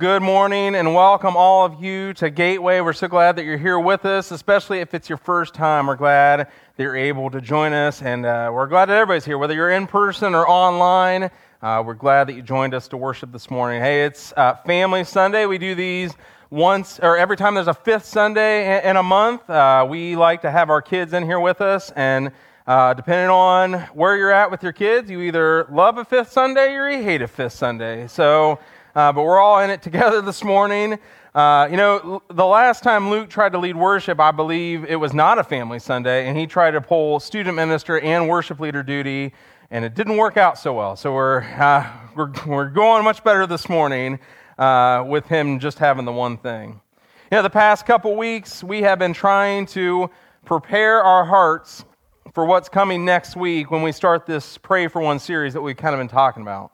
Good morning and welcome all of you to Gateway. We're so glad that you're here with us, especially if it's your first time. We're glad that you're able to join us, and uh, we're glad that everybody's here, whether you're in person or online. Uh, we're glad that you joined us to worship this morning. Hey, it's uh, Family Sunday. We do these once or every time there's a fifth Sunday in a month. Uh, we like to have our kids in here with us, and uh, depending on where you're at with your kids, you either love a fifth Sunday or you hate a fifth Sunday. So uh, but we're all in it together this morning. Uh, you know, the last time Luke tried to lead worship, I believe it was not a family Sunday, and he tried to pull student minister and worship leader duty, and it didn't work out so well. So we're, uh, we're, we're going much better this morning uh, with him just having the one thing. You know, the past couple weeks, we have been trying to prepare our hearts for what's coming next week when we start this Pray for One series that we've kind of been talking about.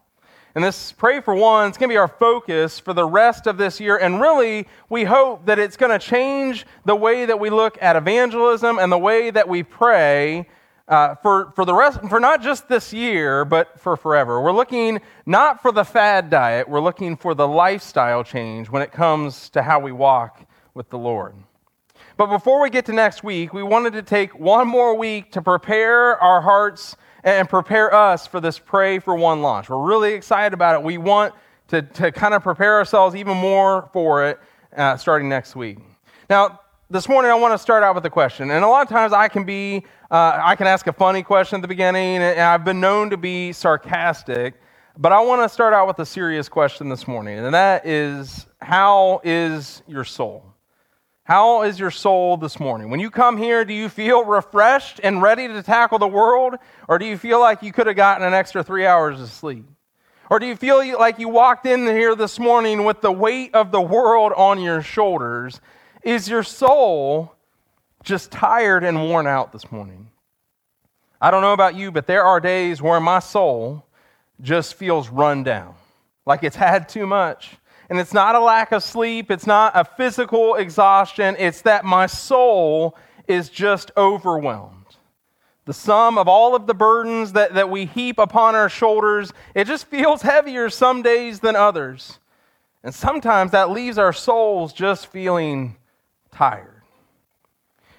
And this Pray for One is going to be our focus for the rest of this year. And really, we hope that it's going to change the way that we look at evangelism and the way that we pray uh, for, for the rest, for not just this year, but for forever. We're looking not for the fad diet, we're looking for the lifestyle change when it comes to how we walk with the Lord. But before we get to next week, we wanted to take one more week to prepare our hearts and prepare us for this Pray for One launch. We're really excited about it. We want to, to kind of prepare ourselves even more for it uh, starting next week. Now, this morning I want to start out with a question. And a lot of times I can be, uh, I can ask a funny question at the beginning, and I've been known to be sarcastic. But I want to start out with a serious question this morning, and that is how is your soul? How is your soul this morning? When you come here, do you feel refreshed and ready to tackle the world? Or do you feel like you could have gotten an extra three hours of sleep? Or do you feel like you walked in here this morning with the weight of the world on your shoulders? Is your soul just tired and worn out this morning? I don't know about you, but there are days where my soul just feels run down, like it's had too much and it's not a lack of sleep, it's not a physical exhaustion, it's that my soul is just overwhelmed. The sum of all of the burdens that, that we heap upon our shoulders, it just feels heavier some days than others. And sometimes that leaves our souls just feeling tired.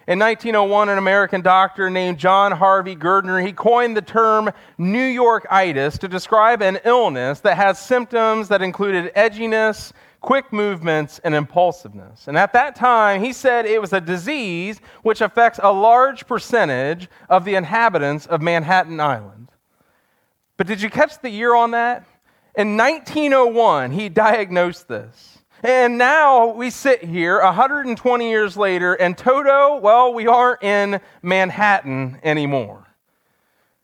In 1901, an American doctor named John Harvey Gardner, he coined the term New Yorkitis to describe an illness that has symptoms that included edginess, quick movements, and impulsiveness. And at that time, he said it was a disease which affects a large percentage of the inhabitants of Manhattan Island. But did you catch the year on that? In 1901, he diagnosed this. And now we sit here 120 years later, and Toto, well, we aren't in Manhattan anymore.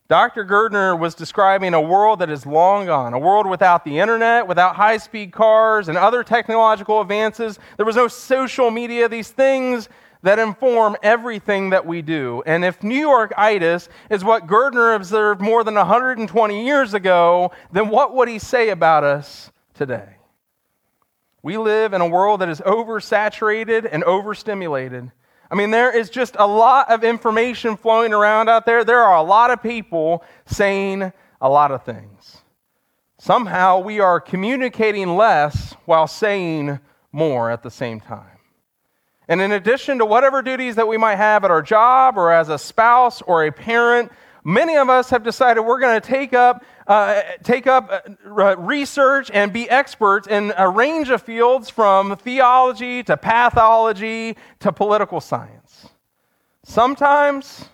Dr. Gardner was describing a world that is long gone, a world without the internet, without high speed cars and other technological advances. There was no social media, these things that inform everything that we do. And if New Yorkitis is what Gardner observed more than 120 years ago, then what would he say about us today? We live in a world that is oversaturated and overstimulated. I mean, there is just a lot of information flowing around out there. There are a lot of people saying a lot of things. Somehow we are communicating less while saying more at the same time. And in addition to whatever duties that we might have at our job or as a spouse or a parent, many of us have decided we're going to take up, uh, take up uh, research and be experts in a range of fields from theology to pathology to political science. Sometimes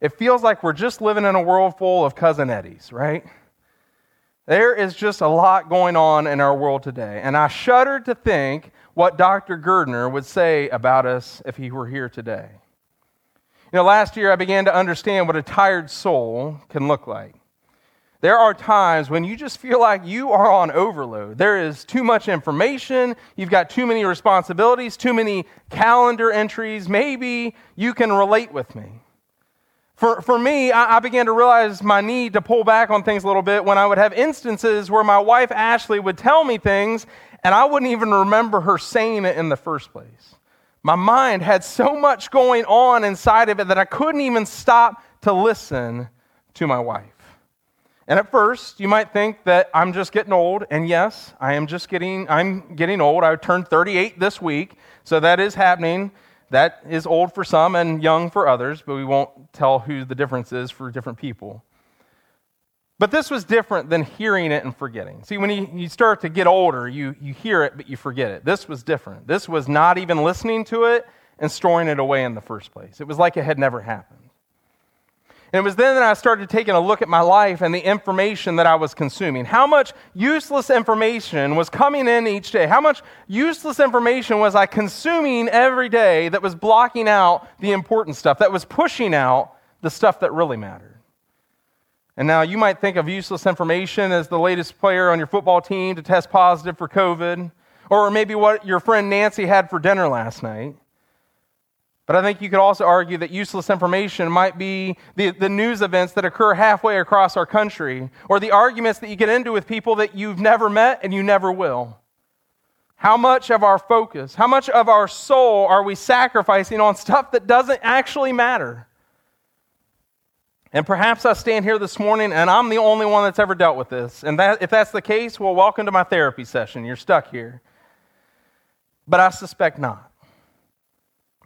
it feels like we're just living in a world full of cousin Eddies, right? There is just a lot going on in our world today. And I shudder to think what Dr. Gardner would say about us if he were here today. You know, last year I began to understand what a tired soul can look like. There are times when you just feel like you are on overload. There is too much information, you've got too many responsibilities, too many calendar entries. Maybe you can relate with me. For, for me, I, I, began to realize my need to pull back on things a little bit when I would have instances where my wife Ashley would tell me things and I wouldn't even remember her saying it in the first place. My mind had so much going on inside of it that I couldn't even stop to listen to my wife. And at first, you might think that I'm just getting old, and yes, I am just getting I'm getting old. I turned 38 this week, so that is happening. That is old for some and young for others, but we won't tell who the difference is for different people. But this was different than hearing it and forgetting. See, when you, you start to get older, you, you hear it, but you forget it. This was different. This was not even listening to it and storing it away in the first place. It was like it had never happened. And it was then that I started taking a look at my life and the information that I was consuming. How much useless information was coming in each day? How much useless information was I consuming every day that was blocking out the important stuff, that was pushing out the stuff that really mattered? And now you might think of useless information as the latest player on your football team to test positive for COVID, or maybe what your friend Nancy had for dinner last night. But I think you could also argue that useless information might be the, the news events that occur halfway across our country, or the arguments that you get into with people that you've never met and you never will. How much of our focus, how much of our soul are we sacrificing on stuff that doesn't actually matter? And perhaps I stand here this morning and I'm the only one that's ever dealt with this. And that, if that's the case, well, welcome to my therapy session. You're stuck here. But I suspect not.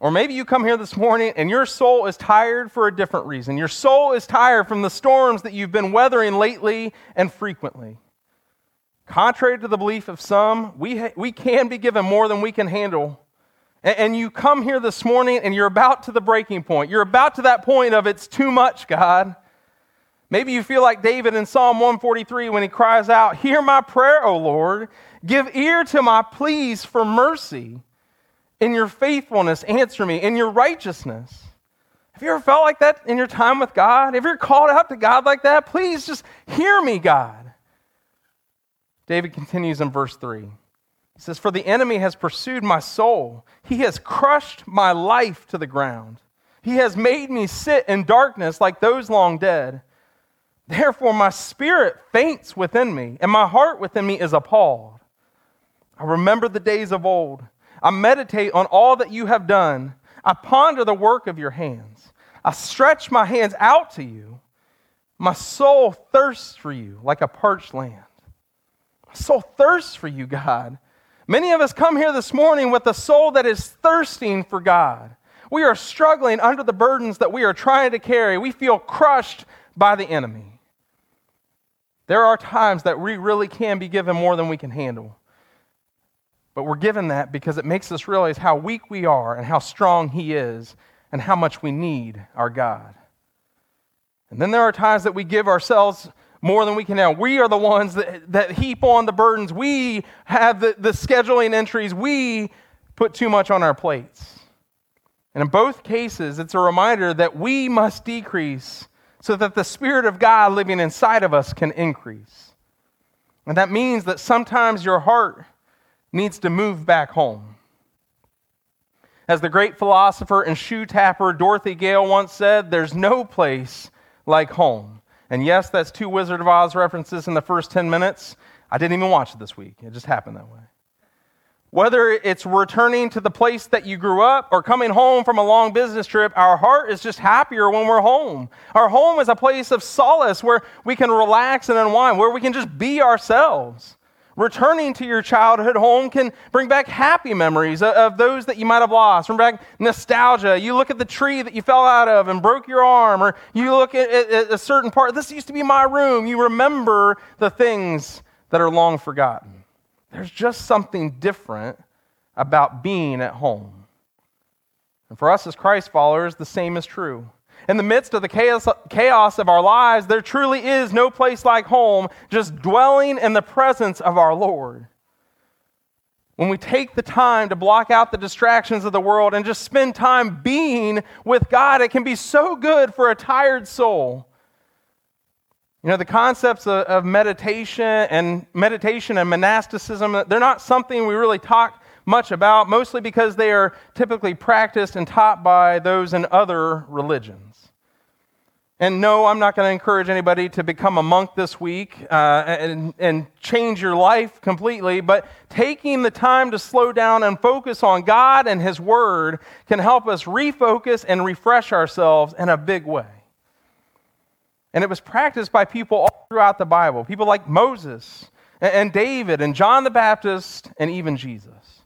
Or maybe you come here this morning and your soul is tired for a different reason. Your soul is tired from the storms that you've been weathering lately and frequently. Contrary to the belief of some, we, ha- we can be given more than we can handle. And, you come here this morning and you're about to the breaking point. You're about to that point of it's too much, God. Maybe you feel like David in Psalm 143 when he cries out, Hear my prayer, O Lord. Give ear to my pleas for mercy. In your faithfulness, answer me. In your righteousness. Have you ever felt like that in your time with God? Have you ever called out to God like that? Please just hear me, God. David continues in verse 3. He says, For the enemy has pursued my soul, he has crushed my life to the ground. He has made me sit in darkness like those long dead. Therefore, my spirit faints within me, and my heart within me is appalled. I remember the days of old I meditate on all that you have done. I ponder the work of your hands. I stretch my hands out to you. My soul thirsts for you like a parched land. My soul thirsts for you, God. Many of us come here this morning with a soul that is thirsting for God. We are struggling under the burdens that we are trying to carry. We feel crushed by the enemy. There are times that we really can be given more than we can handle. But we're given that because it makes us realize how weak we are and how strong He is and how much we need our God. And then there are times that we give ourselves more than we can now. We are the ones that, that heap on the burdens. We have the, the scheduling entries. We put too much on our plates. And in both cases, it's a reminder that we must decrease so that the Spirit of God living inside of us can increase. And that means that sometimes your heart needs to move back home. As the great philosopher and shoe tapper Dorothy Gale once said, there's no place like home. And yes, that's two Wizard of Oz references in the first 10 minutes. I didn't even watch it this week, it just happened that way. Whether it's returning to the place that you grew up or coming home from a long business trip, our heart is just happier when we're home. Our home is a place of solace where we can relax and unwind, where we can just be ourselves. Returning to your childhood home can bring back happy memories of those that you might have lost, bring back nostalgia. You look at the tree that you fell out of and broke your arm, or you look at, a certain part. This used to be my room. You remember the things that are long forgotten. There's just something different about being at home. And for us as Christ followers, the same is true. In the midst of the chaos, chaos of our lives, there truly is no place like home, just dwelling in the presence of our Lord. When we take the time to block out the distractions of the world and just spend time being with God, it can be so good for a tired soul. You know, the concepts of, of meditation and meditation and monasticism, they're not something we really talk much about, mostly because they are typically practiced and taught by those in other religions. And no, I'm not going to encourage anybody to become a monk this week uh, and, and change your life completely, but taking the time to slow down and focus on God and His Word can help us refocus and refresh ourselves in a big way. And it was practiced by people all throughout the Bible, people like Moses and David and John the Baptist and even Jesus.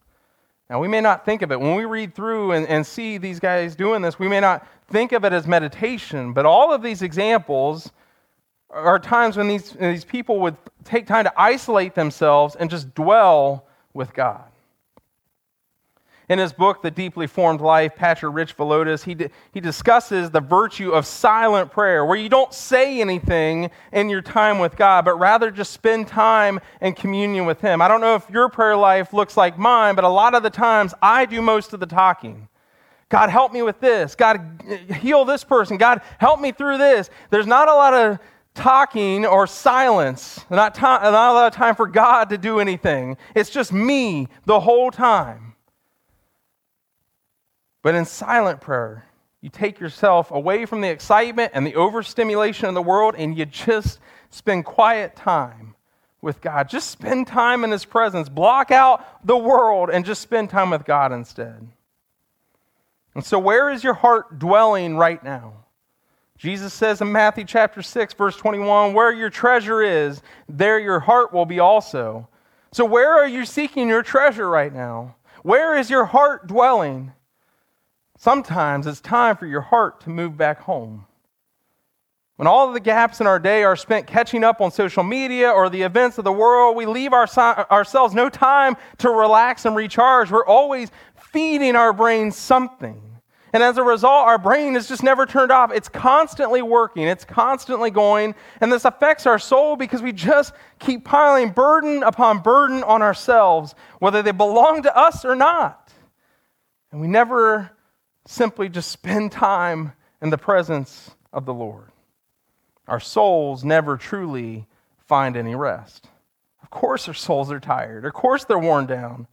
Now, we may not think of it. When we read through and, and see these guys doing this, we may not think of it as meditation, but all of these examples are times when these, these people would take time to isolate themselves and just dwell with God. In his book, The Deeply Formed Life, Patrick Rich Villodas, he, he discusses the virtue of silent prayer, where you don't say anything in your time with God, but rather just spend time in communion with Him. I don't know if your prayer life looks like mine, but a lot of the times I do most of the talking. God, help me with this. God, heal this person. God, help me through this. There's not a lot of talking or silence, not, not a lot of time for God to do anything. It's just me the whole time. But in silent prayer, you take yourself away from the excitement and the overstimulation of the world and you just spend quiet time with God. Just spend time in His presence. Block out the world and just spend time with God instead. And so, where is your heart dwelling right now? Jesus says in Matthew chapter 6, verse 21, where your treasure is, there your heart will be also. So, where are you seeking your treasure right now? Where is your heart dwelling? Sometimes it's time for your heart to move back home. When all of the gaps in our day are spent catching up on social media or the events of the world, we leave our, ourselves no time to relax and recharge. We're always feeding our brain something. And as a result, our brain is just never turned off. It's constantly working, it's constantly going. And this affects our soul because we just keep piling burden upon burden on ourselves, whether they belong to us or not. And we never simply just spend time in the presence of the Lord. Our souls never truly find any rest. Of course, our souls are tired. Of course, they're worn down.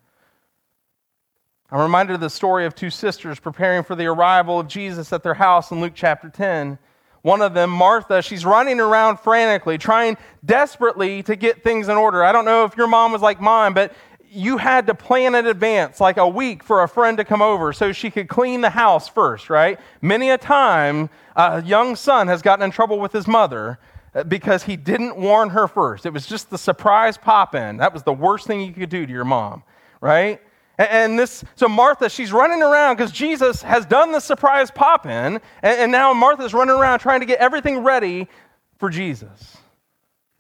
I'm reminded of the story of two sisters preparing for the arrival of Jesus at their house in Luke chapter 10. One of them, Martha, she's running around frantically, trying desperately to get things in order. I don't know if your mom was like mine, but you had to plan in advance, like a week, for a friend to come over so she could clean the house first, right? Many a time, a young son has gotten in trouble with his mother uh, because he didn't warn her first. It was just the surprise pop in. That was the worst thing you could do to your mom, right? And this, so Martha, she's running around because Jesus has done the surprise pop in, and now Martha's running around trying to get everything ready for Jesus.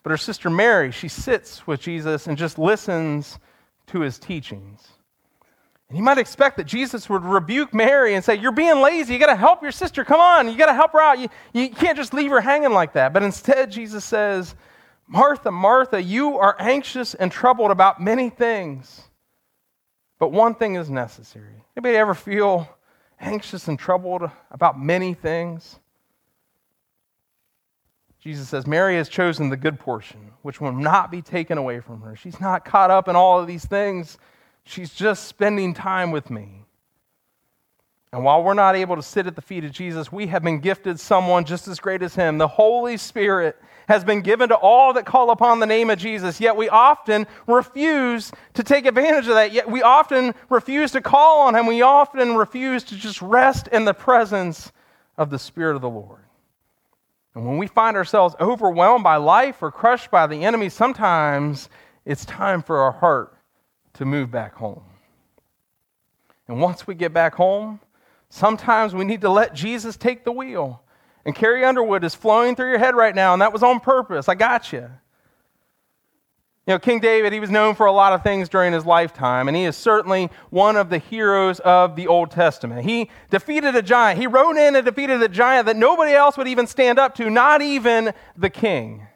But her sister Mary, she sits with Jesus and just listens to his teachings. And you might expect that Jesus would rebuke Mary and say, You're being lazy. You got to help your sister. Come on. You got to help her out. You, you can't just leave her hanging like that. But instead, Jesus says, Martha, Martha, you are anxious and troubled about many things. But one thing is necessary. Anybody ever feel anxious and troubled about many things? Jesus says, Mary has chosen the good portion, which will not be taken away from her. She's not caught up in all of these things. She's just spending time with me. And while we're not able to sit at the feet of Jesus, we have been gifted someone just as great as him. The Holy Spirit has been given to all that call upon the name of Jesus, yet we often refuse to take advantage of that. Yet we often refuse to call on him. We often refuse to just rest in the presence of the Spirit of the Lord. And when we find ourselves overwhelmed by life or crushed by the enemy, sometimes it's time for our heart to move back home. And once we get back home, sometimes we need to let Jesus take the wheel. And Carrie Underwood is flowing through your head right now, and that was on purpose. I got you. You know, King David, he was known for a lot of things during his lifetime, and he is certainly one of the heroes of the Old Testament. He defeated a giant. He rode in and defeated a giant that nobody else would even stand up to, not even the king.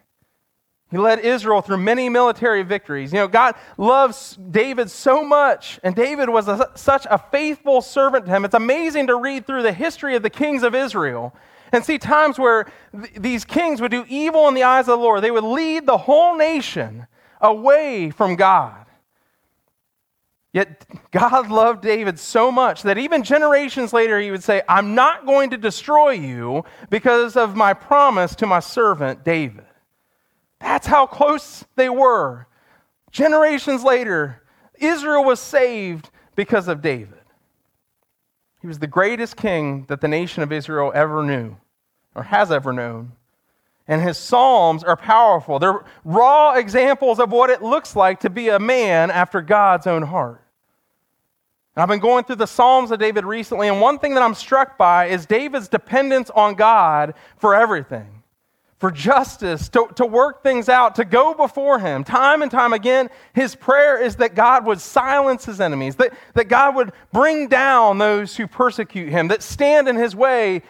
He led Israel through many military victories. You know, God loves David so much, and David was a, such a faithful servant to him. It's amazing to read through the history of the kings of Israel and see times where th- these kings would do evil in the eyes of the Lord. They would lead the whole nation away from God. Yet God loved David so much that even generations later he would say, I'm not going to destroy you because of my promise to my servant David. That's how close they were. Generations later, Israel was saved because of David. He was the greatest king that the nation of Israel ever knew or has ever known. And his Psalms are powerful. They're raw examples of what it looks like to be a man after God's own heart. And I've been going through the Psalms of David recently, and one thing that I'm struck by is David's dependence on God for everything for justice, to, to work things out, to go before him. Time and time again, his prayer is that God would silence his enemies, that, that God would bring down those who persecute him, that stand in his way,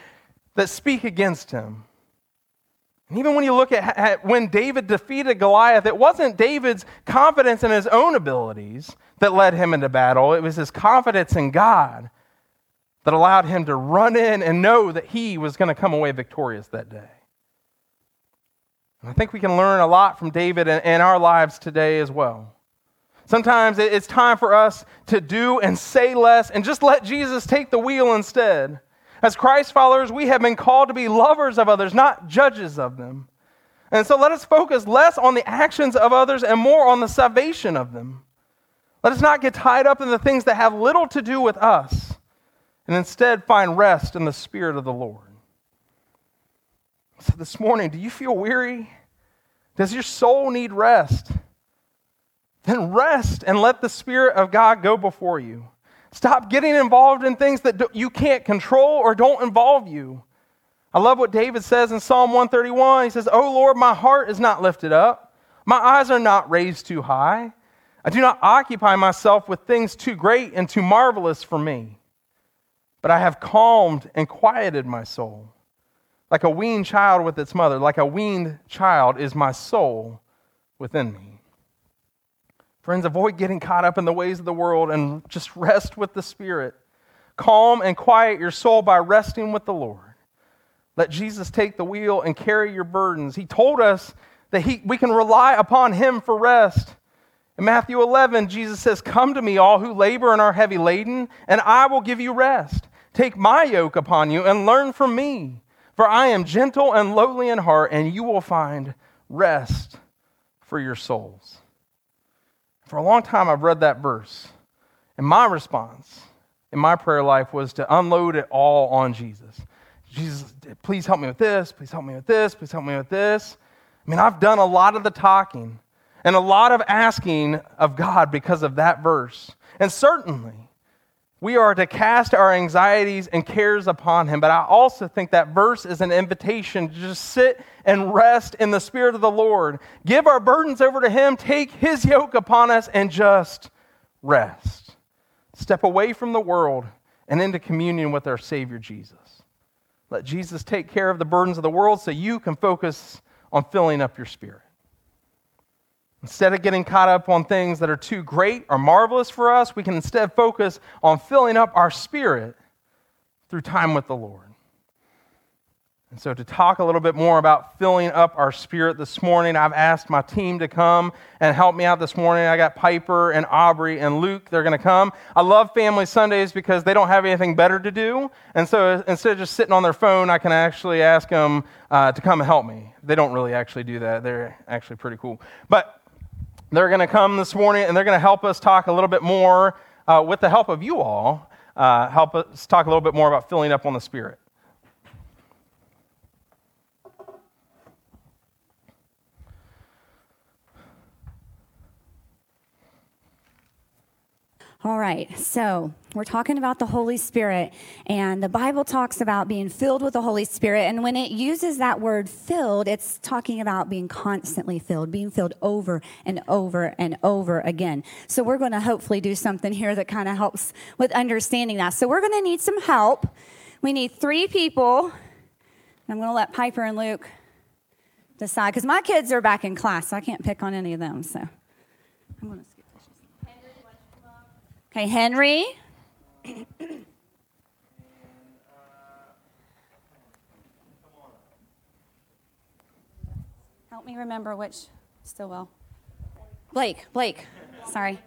that speak against him. And even when you look at, at when David defeated Goliath, it wasn't David's confidence in his own abilities that led him into battle, it was his confidence in God that allowed him to run in and know that he was going to come away victorious that day. And I think we can learn a lot from David in, our lives today as well. Sometimes it's time for us to do and say less and just let Jesus take the wheel instead. As Christ followers, we have been called to be lovers of others, not judges of them. And so let us focus less on the actions of others and more on the salvation of them. Let us not get tied up in the things that have little to do with us, and instead find rest in the Spirit of the Lord. So this morning, do you feel weary? Does your soul need rest? Then rest and let the Spirit of God go before you. Stop getting involved in things that you can't control or don't involve you. I love what David says in Psalm 131. He says, Oh Lord, my heart is not lifted up, my eyes are not raised too high. I do not occupy myself with things too great and too marvelous for me, but I have calmed and quieted my soul. Like a weaned child with its mother, like a weaned child is my soul within me. Friends, avoid getting caught up in the ways of the world and just rest with the Spirit. Calm and quiet your soul by resting with the Lord. Let Jesus take the wheel and carry your burdens. He told us that he, we can rely upon Him for rest. In Matthew 11, Jesus says, Come to me, all who labor and are heavy laden, and I will give you rest. Take my yoke upon you and learn from me. For I am gentle and lowly in heart, and you will find rest for your souls. For a long time, I've read that verse, and my response in my prayer life was to unload it all on Jesus. Jesus, please help me with this, please help me with this, please help me with this. I mean, I've done a lot of the talking and a lot of asking of God because of that verse. And certainly, we are to cast our anxieties and cares upon him. But I also think that verse is an invitation to just sit and rest in the Spirit of the Lord. Give our burdens over to him, take his yoke upon us, and just rest. Step away from the world and into communion with our Savior Jesus. Let Jesus take care of the burdens of the world so you can focus on filling up your spirit. Instead of getting caught up on things that are too great or marvelous for us, we can instead focus on filling up our spirit through time with the Lord. And so, to talk a little bit more about filling up our spirit this morning, I've asked my team to come and help me out this morning. I got Piper and Aubrey and Luke. They're going to come. I love Family Sundays because they don't have anything better to do. And so, instead of just sitting on their phone, I can actually ask them uh, to come and help me. They don't really actually do that, they're actually pretty cool. But they're going to come this morning and they're going to help us talk a little bit more, uh, with the help of you all, uh, help us talk a little bit more about filling up on the Spirit. All right, so we're talking about the Holy Spirit, and the Bible talks about being filled with the Holy Spirit. And when it uses that word filled, it's talking about being constantly filled, being filled over and over and over again. So we're going to hopefully do something here that kind of helps with understanding that. So we're going to need some help. We need three people. I'm going to let Piper and Luke decide because my kids are back in class, so I can't pick on any of them. So I'm going to. Okay, Henry. Help me remember which Stillwell. Blake, Blake. Sorry.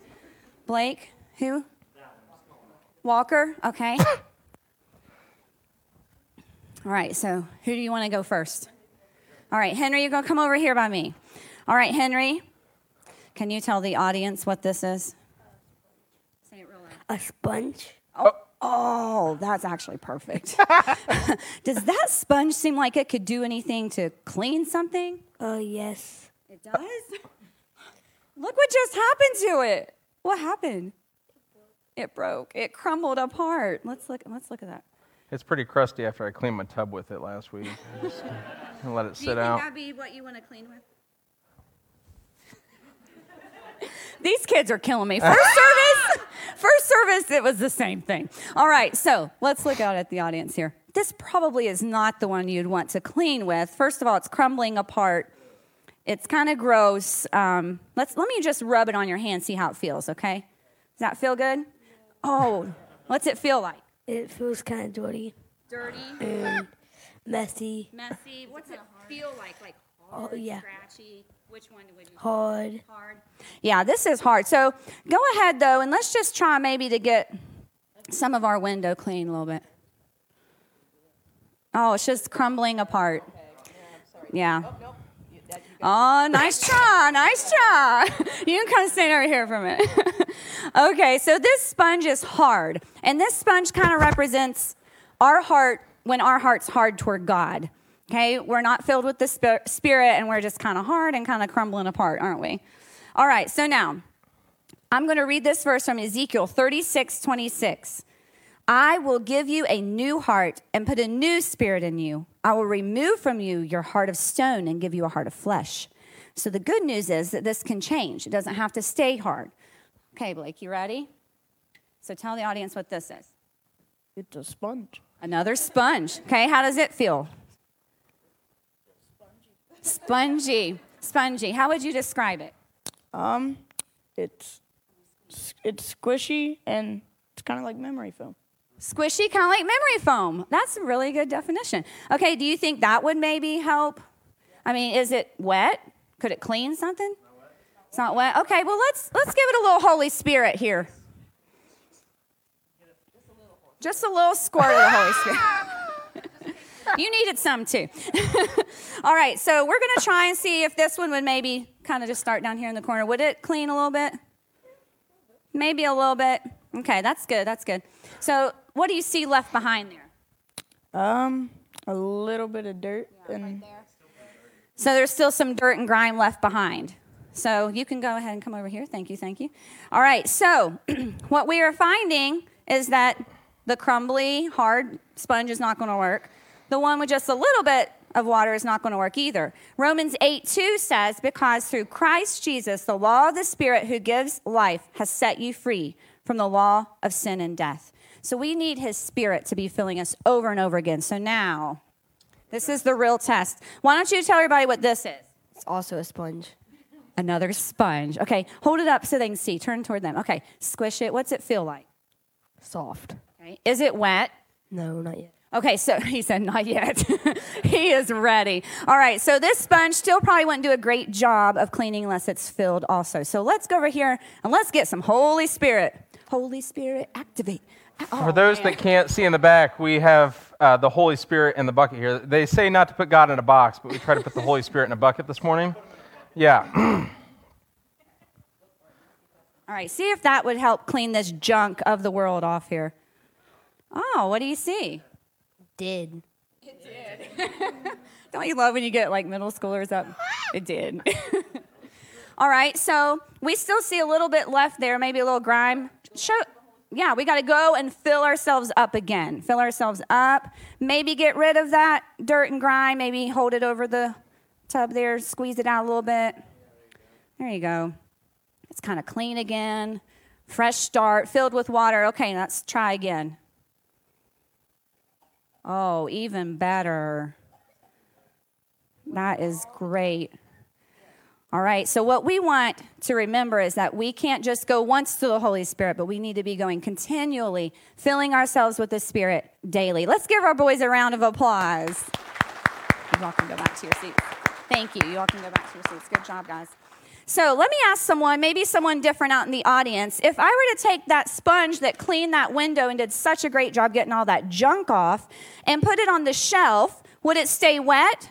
Blake, who? Walker, okay. All right, so who do you want to go first? All right, Henry, you're going to come over here by me. All right, Henry, can you tell the audience what this is? A sponge? Oh, Oh, that's actually perfect. Does that sponge seem like it could do anything to clean something? Uh, yes. It does? Look what just happened to it. What happened? It broke. It crumbled apart. Let's look let's look at that. It's pretty crusty after I cleaned my tub with it last week. Just let it sit out. That be what you want to clean with? These kids are killing me. First service, first service, it was the same thing. All right, so let's look out at the audience here. This probably is not the one you'd want to clean with. First of all, it's crumbling apart. It's kind of gross. Um, let's let me just rub it on your hand, see how it feels. Okay? Does that feel good? Oh, what's it feel like? It feels kind of dirty Dirty, and messy, messy. What's it feel like? Like hard, Oh, yeah. scratchy. Which one would you? hard. hard. Yeah, this is hard. So go ahead though, and let's just try maybe to get some of our window clean a little bit. Oh, it's just crumbling apart. Yeah. Oh, nice try, nice try. You can kind of stand over here for a minute. okay, so this sponge is hard, and this sponge kind of represents our heart when our heart's hard toward God. Okay, we're not filled with the Spirit, and we're just kind of hard and kind of crumbling apart, aren't we? All right, so now I'm going to read this verse from Ezekiel 36 26. I will give you a new heart and put a new spirit in you. I will remove from you your heart of stone and give you a heart of flesh. So the good news is that this can change. It doesn't have to stay hard. Okay, Blake, you ready? So tell the audience what this is. It's a sponge. Another sponge. Okay, how does it feel? Spongy. Spongy. How would you describe it? Um, it's it's squishy and it's kind of like memory foam. Squishy, kind of like memory foam. That's a really good definition. Okay, do you think that would maybe help? I mean, is it wet? Could it clean something? It's not wet. Okay, well let's let's give it a little Holy Spirit here. Just a little squirt of the Holy Spirit. You needed some too. All right, so we're gonna try and see if this one would maybe kind of just start down here in the corner. Would it clean a little bit? Maybe a little bit. Okay, that's good. That's good. So, what do you see left behind there? Um, a little bit of dirt and So, there's still some dirt and grime left behind. So, you can go ahead and come over here. Thank you. Thank you. All right. So, what we are finding is that the crumbly, hard sponge is not going to work. The one with just a little bit of water is not going to work either. Romans 8 2 says, Because through Christ Jesus, the law of the Spirit who gives life has set you free from the law of sin and death. So we need his spirit to be filling us over and over again. So now, this is the real test. Why don't you tell everybody what this is? It's also a sponge. Another sponge. Okay, hold it up so they can see. Turn toward them. Okay, squish it. What's it feel like? Soft. Okay. Is it wet? No, not yet. Okay, so he said, not yet. he is ready. All right, so this sponge still probably wouldn't do a great job of cleaning unless it's filled also. So let's go over here and let's get some Holy Spirit. Holy Spirit, activate. Oh, For those that can't see in the back, we have uh, the Holy Spirit in the bucket here. They say not to put God in a box, but we try to put the Holy Spirit in a bucket this morning. Yeah. All right, see if that would help clean this junk of the world off here. Oh, what do you see? Did. It did. Don't you love when you get like middle schoolers up? It did. All right, so we still see a little bit left there, maybe a little grime. Show, yeah, we got to go and fill ourselves up again. Fill ourselves up. Maybe get rid of that dirt and grime. Maybe hold it over the tub there, squeeze it out a little bit. There you go. It's kind of clean again. Fresh start, filled with water. Okay, let's try again. Oh, even better. That is great. All right, so what we want to remember is that we can't just go once to the Holy Spirit, but we need to be going continually, filling ourselves with the Spirit daily. Let's give our boys a round of applause. You all can go back to your seats. Thank you. You all can go back to your seats. Good job, guys. So let me ask someone, maybe someone different out in the audience, if I were to take that sponge that cleaned that window and did such a great job getting all that junk off and put it on the shelf, would it stay wet?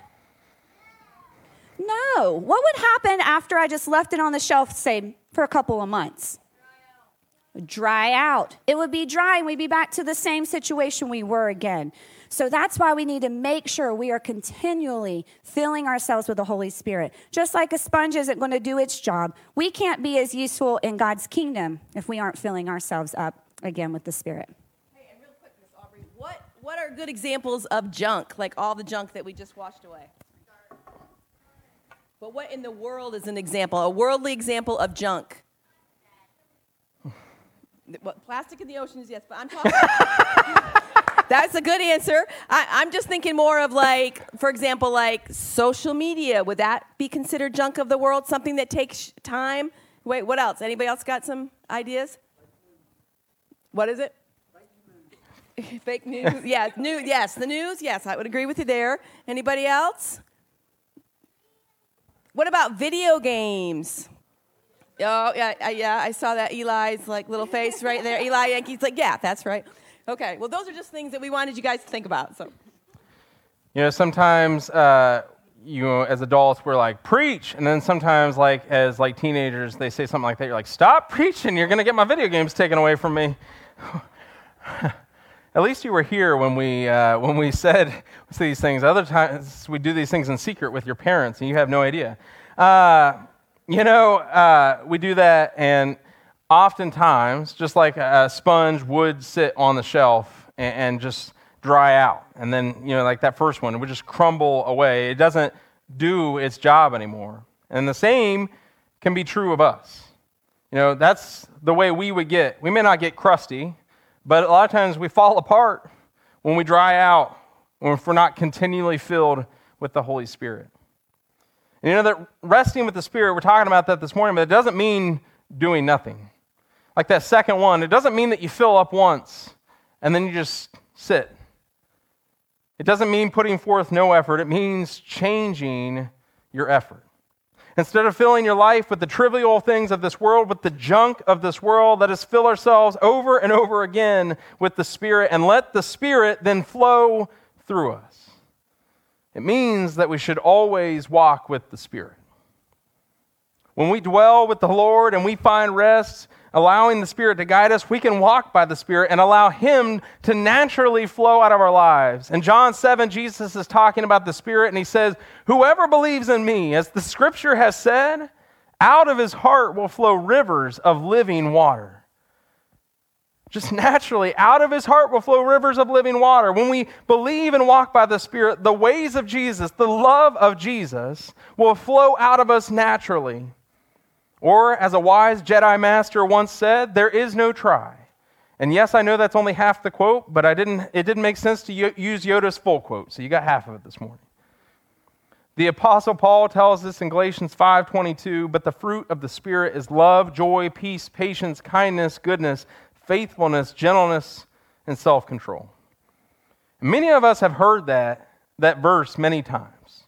No. What would happen after I just left it on the shelf, say, for a couple of months? dry out. It would be dry and we'd be back to the same situation we were again. So that's why we need to make sure we are continually filling ourselves with the Holy Spirit. Just like a sponge isn't going to do its job, we can't be as useful in God's kingdom if we aren't filling ourselves up again with the Spirit. Hey, and real quick, Miss Aubrey, what what are good examples of junk, like all the junk that we just washed away? But what in the world is an example, a worldly example of junk? What plastic in the ocean is yes, but I'm talking. That's a good answer. I, I'm just thinking more of like, for example, like social media. Would that be considered junk of the world? Something that takes time? Wait, what else? Anybody else got some ideas? What is it? Fake news. yeah, new. Yes, the news. Yes, I would agree with you there. Anybody else? What about video games? Oh yeah, yeah. I saw that Eli's like little face right there. Eli Yankee's like, yeah, that's right. Okay. Well, those are just things that we wanted you guys to think about. So. You know, sometimes uh, you know, as adults we're like preach, and then sometimes like as like teenagers they say something like that. You're like, stop preaching! You're gonna get my video games taken away from me. At least you were here when we uh, when we said these things. Other times we do these things in secret with your parents, and you have no idea. Uh, you know, uh, we do that, and oftentimes, just like a sponge would sit on the shelf and, and just dry out, and then you know, like that first one, it would just crumble away. It doesn't do its job anymore. And the same can be true of us. You know, that's the way we would get. We may not get crusty, but a lot of times we fall apart when we dry out, or if we're not continually filled with the Holy Spirit. And you know that resting with the Spirit, we're talking about that this morning, but it doesn't mean doing nothing. Like that second one, it doesn't mean that you fill up once and then you just sit. It doesn't mean putting forth no effort, it means changing your effort. Instead of filling your life with the trivial things of this world, with the junk of this world, let us fill ourselves over and over again with the Spirit and let the Spirit then flow through us. It means that we should always walk with the Spirit. When we dwell with the Lord and we find rest, allowing the Spirit to guide us, we can walk by the Spirit and allow Him to naturally flow out of our lives. In John 7, Jesus is talking about the Spirit and he says, Whoever believes in me, as the scripture has said, out of his heart will flow rivers of living water. Just naturally, out of his heart will flow rivers of living water. When we believe and walk by the Spirit, the ways of Jesus, the love of Jesus, will flow out of us naturally. Or, as a wise Jedi master once said, there is no try. And yes, I know that's only half the quote, but I didn't, it didn't make sense to use Yoda's full quote, so you got half of it this morning. The apostle Paul tells us in Galatians 5:22, but the fruit of the spirit is love, joy, peace, patience, kindness, goodness, faithfulness, gentleness, and self-control. Many of us have heard that that verse many times.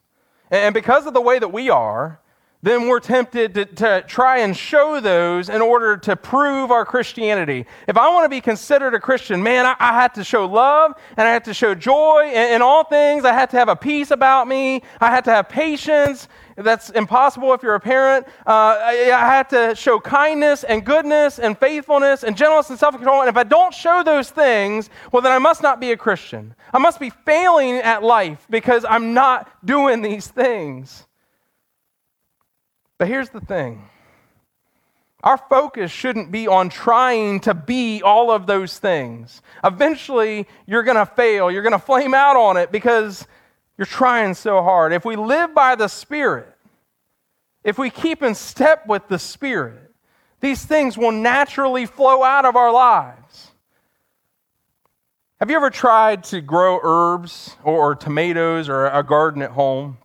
And because of the way that we are, then we're tempted to, to, try and show those in order to prove our Christianity. If I want to be considered a Christian, man, I, I had to show love and I had to show joy in, in all things. I had to have a peace about me. I had to have patience. That's impossible if you're a parent. Uh, I, I had to show kindness and goodness and faithfulness and gentleness and self control. And if I don't show those things, well, then I must not be a Christian. I must be failing at life because I'm not doing these things. But here's the thing our focus shouldn't be on trying to be all of those things. Eventually, you're going to fail. You're going to flame out on it because you're trying so hard. If we live by the Spirit, if we keep in step with the Spirit, these things will naturally flow out of our lives. Have you ever tried to grow herbs or, tomatoes or a garden at home?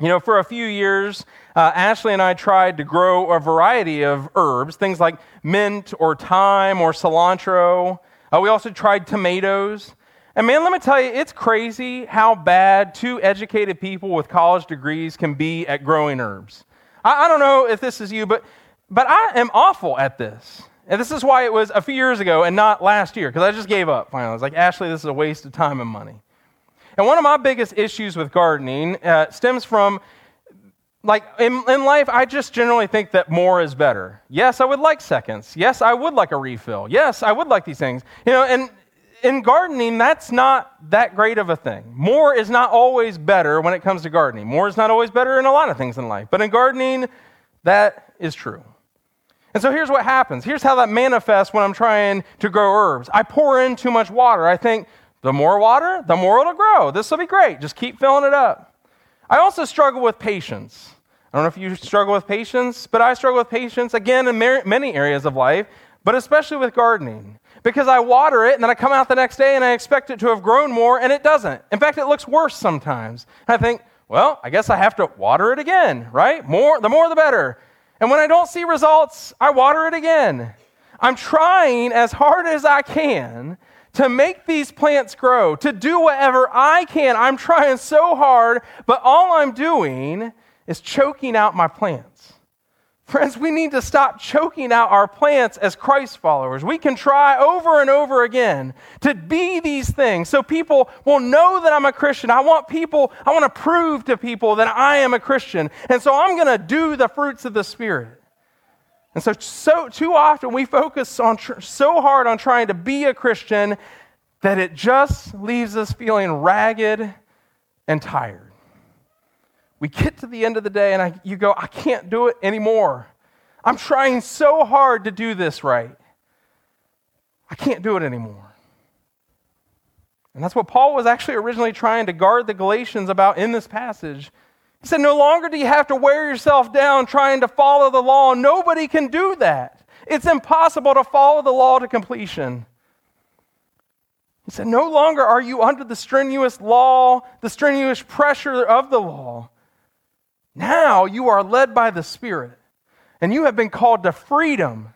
You know, for a few years, uh, Ashley and I tried to grow a variety of herbs, things like mint or thyme or cilantro. Uh, we also tried tomatoes. And man, let me tell you, it's crazy how bad two educated people with college degrees can be at growing herbs. I, I don't know if this is you, but, but I am awful at this. And this is why it was a few years ago and not last year, because I just gave up finally. I was like, Ashley, this is a waste of time and money. And one of my biggest issues with gardening uh, stems from like in, in life, I just generally think that more is better. Yes, I would like seconds. Yes, I would like a refill. Yes, I would like these things. You know, and in gardening, that's not that great of a thing. More is not always better when it comes to gardening. More is not always better in a lot of things in life. But in gardening, that is true. And so here's what happens. Here's how that manifests when I'm trying to grow herbs. I pour in too much water. I think the more water, the more it'll grow. This will be great. Just keep filling it up. I also struggle with patience. I don't know if you struggle with patience, but I struggle with patience again in many areas of life, but especially with gardening. Because I water it and then I come out the next day and I expect it to have grown more and it doesn't. In fact, it looks worse sometimes. And I think, well, I guess I have to water it again, right? More, the more the better. And when I don't see results, I water it again. I'm trying as hard as I can to make these plants grow, to do whatever I can. I'm trying so hard, but all I'm doing is choking out my plants. Friends, we need to stop choking out our plants as Christ followers. We can try over and over again to be these things so people will know that I'm a Christian. I want people, I want to prove to people that I am a Christian. And so I'm going to do the fruits of the Spirit. And so, so too often we focus on tr- so hard on trying to be a Christian that it just leaves us feeling ragged and tired we get to the end of the day and I, you go, I can't do it anymore. I'm trying so hard to do this right. I can't do it anymore. And that's what Paul was actually originally trying to guard the Galatians about in this passage. He said, No longer do you have to wear yourself down trying to follow the law. Nobody can do that. It's impossible to follow the law to completion. He said, No longer are you under the strenuous law, the strenuous pressure of the law. Now you are led by the Spirit, and you have been called to freedom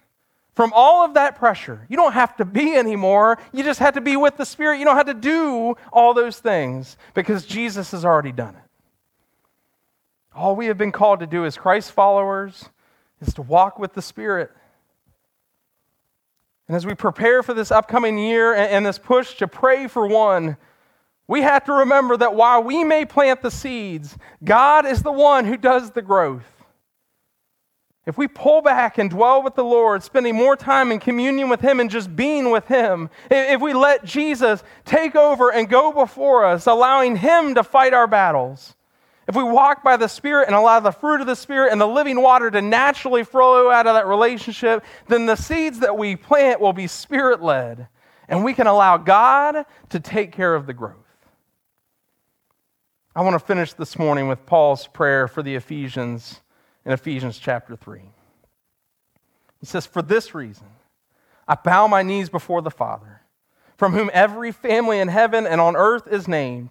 from all of that pressure. You don't have to be anymore. You just have to be with the Spirit. You don't have to do all those things because Jesus has already done it. All we have been called to do as Christ followers is to walk with the Spirit. And as we prepare for this upcoming year and, this push to pray for one, we have to remember that while we may plant the seeds, God is the one who does the growth. If we pull back and dwell with the Lord, spending more time in communion with Him and just being with Him, if we let Jesus take over and go before us, allowing Him to fight our battles, if we walk by the Spirit and allow the fruit of the Spirit and the living water to naturally flow out of that relationship, then the seeds that we plant will be Spirit led. And we can allow God to take care of the growth. I want to finish this morning with Paul's prayer for the Ephesians in Ephesians chapter 3. He says, For this reason, I bow my knees before the Father, from whom every family in heaven and on earth is named,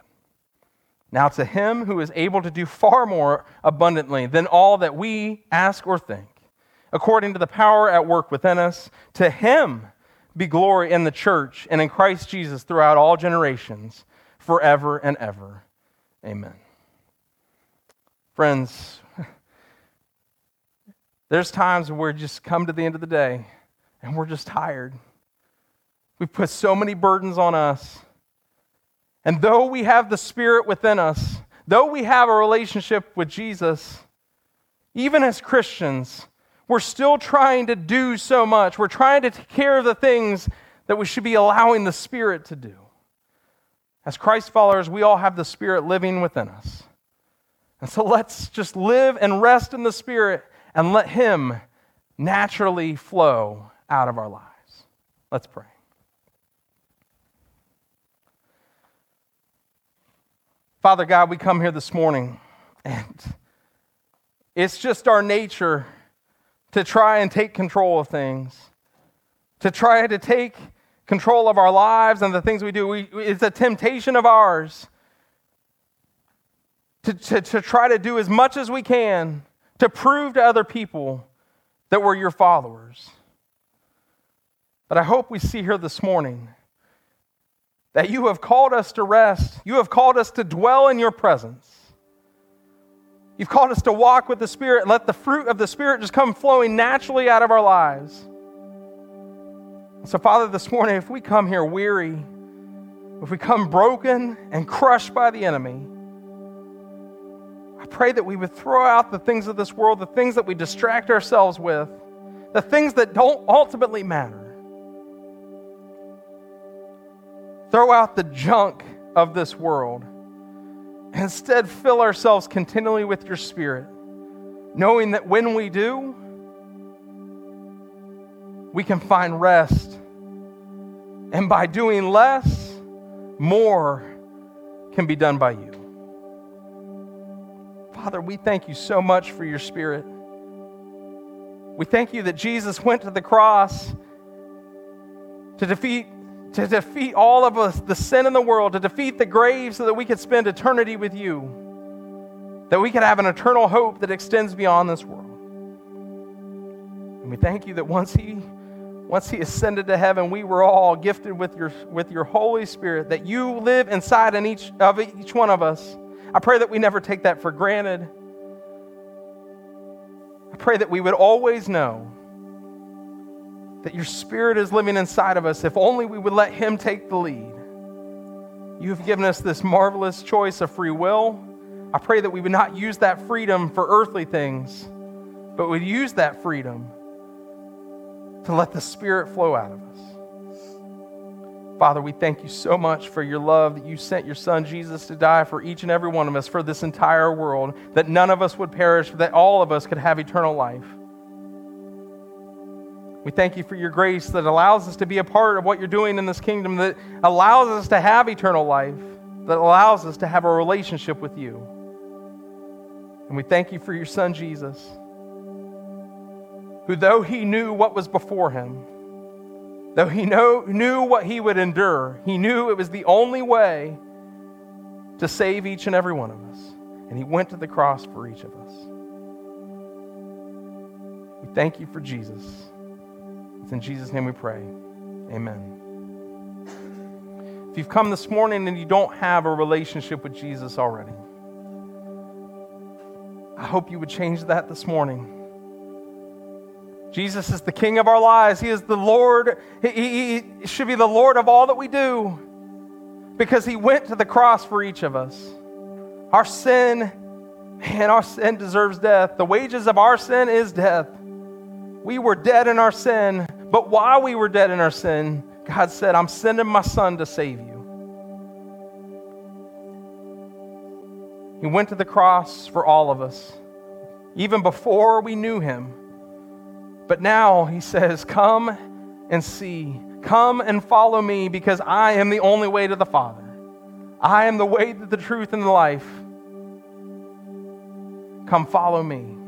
Now, to him who is able to do far more abundantly than all that we ask or think, according to the power at work within us, to him be glory in the church and in Christ Jesus throughout all generations, forever and ever. Amen. Friends, there's times where we just come to the end of the day and we're just tired. We've put so many burdens on us. And though we have the Spirit within us, though we have a relationship with Jesus, even as Christians, we're still trying to do so much. We're trying to take care of the things that we should be allowing the Spirit to do. As Christ followers, we all have the Spirit living within us. And so let's just live and rest in the Spirit and let Him naturally flow out of our lives. Let's pray. Father God, we come here this morning, and it's just our nature to try and take control of things, to try to take control of our lives and the things we do. We, it's a temptation of ours to, to, to try to do as much as we can to prove to other people that we're your followers. But I hope we see here this morning that you have called us to rest. You have called us to dwell in your presence. You've called us to walk with the Spirit and let the fruit of the Spirit just come flowing naturally out of our lives. So, Father, this morning, if we come here weary, if we come broken and crushed by the enemy, I pray that we would throw out the things of this world, the things that we distract ourselves with, the things that don't ultimately matter. Throw out the junk of this world. Instead, fill ourselves continually with your Spirit, knowing that when we do, we can find rest. And by doing less, more can be done by you. Father, we thank you so much for your Spirit. We thank you that Jesus went to the cross to defeat to defeat all of us, the sin in the world, to defeat the grave so that we could spend eternity with you, that we could have an eternal hope that extends beyond this world. And we thank you that once he once he ascended to heaven, we were all gifted with your, with your Holy Spirit, that you live inside in each of each one of us. I pray that we never take that for granted. I pray that we would always know that your Spirit is living inside of us if only we would let Him take the lead. You have given us this marvelous choice of free will. I pray that we would not use that freedom for earthly things, but would use that freedom to let the Spirit flow out of us. Father, we thank you so much for your love that you sent your Son Jesus to die for each and every one of us, for this entire world, that none of us would perish, that all of us could have eternal life. We thank you for your grace that allows us to be a part of what you're doing in this kingdom, that allows us to have eternal life, that allows us to have a relationship with you. And we thank you for your Son, Jesus, who, though he knew what was before him, though he know, knew what he would endure, he knew it was the only way to save each and every one of us. And he went to the cross for each of us. We thank you for Jesus. It's in Jesus' name we pray. Amen. If you've come this morning and you don't have a relationship with Jesus already, I hope you would change that this morning. Jesus is the King of our lives. He is the Lord. He, he, he, should be the Lord of all that we do because He went to the cross for each of us. Our sin, and our sin deserves death. The wages of our sin is death. We were dead in our sin, but while we were dead in our sin, God said, I'm sending my son to save you. He went to the cross for all of us, even before we knew him. But now he says, Come and see. Come and follow me because I am the only way to the Father. I am the way, to the truth, and the life. Come follow me.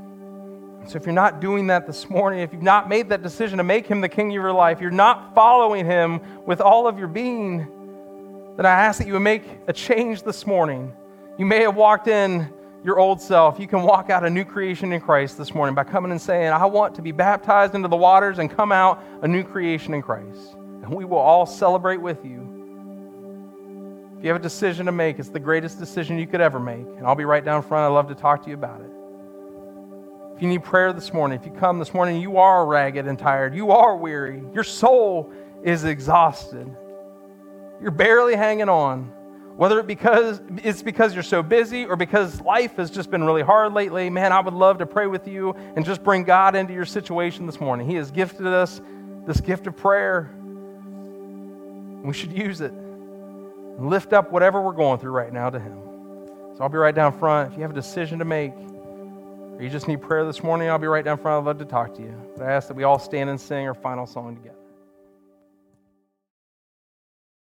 So if you're not doing that this morning, if you've not made that decision to make him the king of your life, you're not following him with all of your being, then I ask that you would make a change this morning. You may have walked in your old self. You can walk out a new creation in Christ this morning by coming and saying, I want to be baptized into the waters and come out a new creation in Christ. And we will all celebrate with you. If you have a decision to make, it's the greatest decision you could ever make. And I'll be right down front. I'd love to talk to you about it. If you need prayer this morning, if you come this morning, you are ragged and tired, you are weary, your soul is exhausted, you're barely hanging on. Whether it because it's because you're so busy or because life has just been really hard lately, man, I would love to pray with you and just bring God into your situation this morning. He has gifted us this gift of prayer. We should use it. And lift up whatever we're going through right now to Him. So I'll be right down front. If you have a decision to make, or you just need prayer this morning, I'll be right down front. I'd love to talk to you. But I ask that we all stand and sing our final song together.